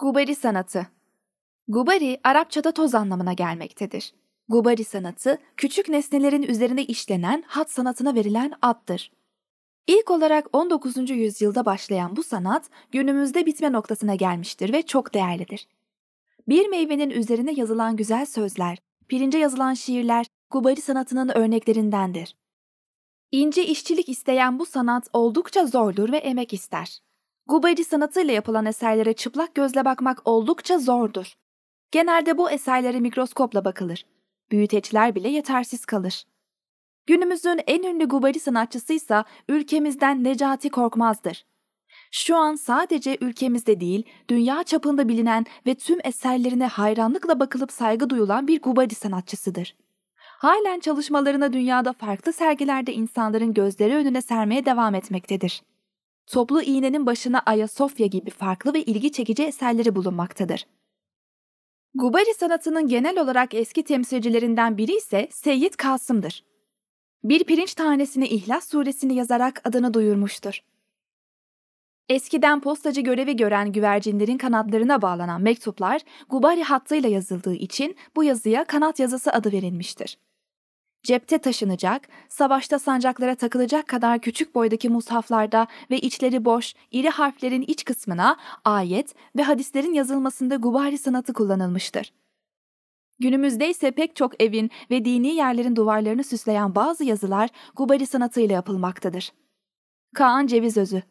Gubari sanatı Gubari, Arapçada toz anlamına gelmektedir. Gubari sanatı, küçük nesnelerin üzerine işlenen hat sanatına verilen addır. İlk olarak 19. yüzyılda başlayan bu sanat, günümüzde bitme noktasına gelmiştir ve çok değerlidir. Bir meyvenin üzerine yazılan güzel sözler, pirince yazılan şiirler, Gubari sanatının örneklerindendir. İnce işçilik isteyen bu sanat oldukça zordur ve emek ister. Gubari sanatıyla yapılan eserlere çıplak gözle bakmak oldukça zordur. Genelde bu eserlere mikroskopla bakılır. Büyüteçler bile yetersiz kalır. Günümüzün en ünlü Gubari sanatçısıysa ülkemizden Necati Korkmaz'dır. Şu an sadece ülkemizde değil, dünya çapında bilinen ve tüm eserlerine hayranlıkla bakılıp saygı duyulan bir Gubari sanatçısıdır. Halen çalışmalarına dünyada farklı sergilerde insanların gözleri önüne sermeye devam etmektedir. Toplu iğnenin başına Ayasofya gibi farklı ve ilgi çekici eserleri bulunmaktadır. Gubari sanatının genel olarak eski temsilcilerinden biri ise Seyyid Kasım'dır. Bir pirinç tanesini İhlas suresini yazarak adını duyurmuştur. Eskiden postacı görevi gören güvercinlerin kanatlarına bağlanan mektuplar Gubari hattıyla yazıldığı için bu yazıya kanat yazısı adı verilmiştir. Cepte taşınacak, savaşta sancaklara takılacak kadar küçük boydaki mushaflarda ve içleri boş, iri harflerin iç kısmına ayet ve hadislerin yazılmasında gubari sanatı kullanılmıştır. Günümüzde ise pek çok evin ve dini yerlerin duvarlarını süsleyen bazı yazılar gubari sanatıyla yapılmaktadır. Kaan Ceviz Özü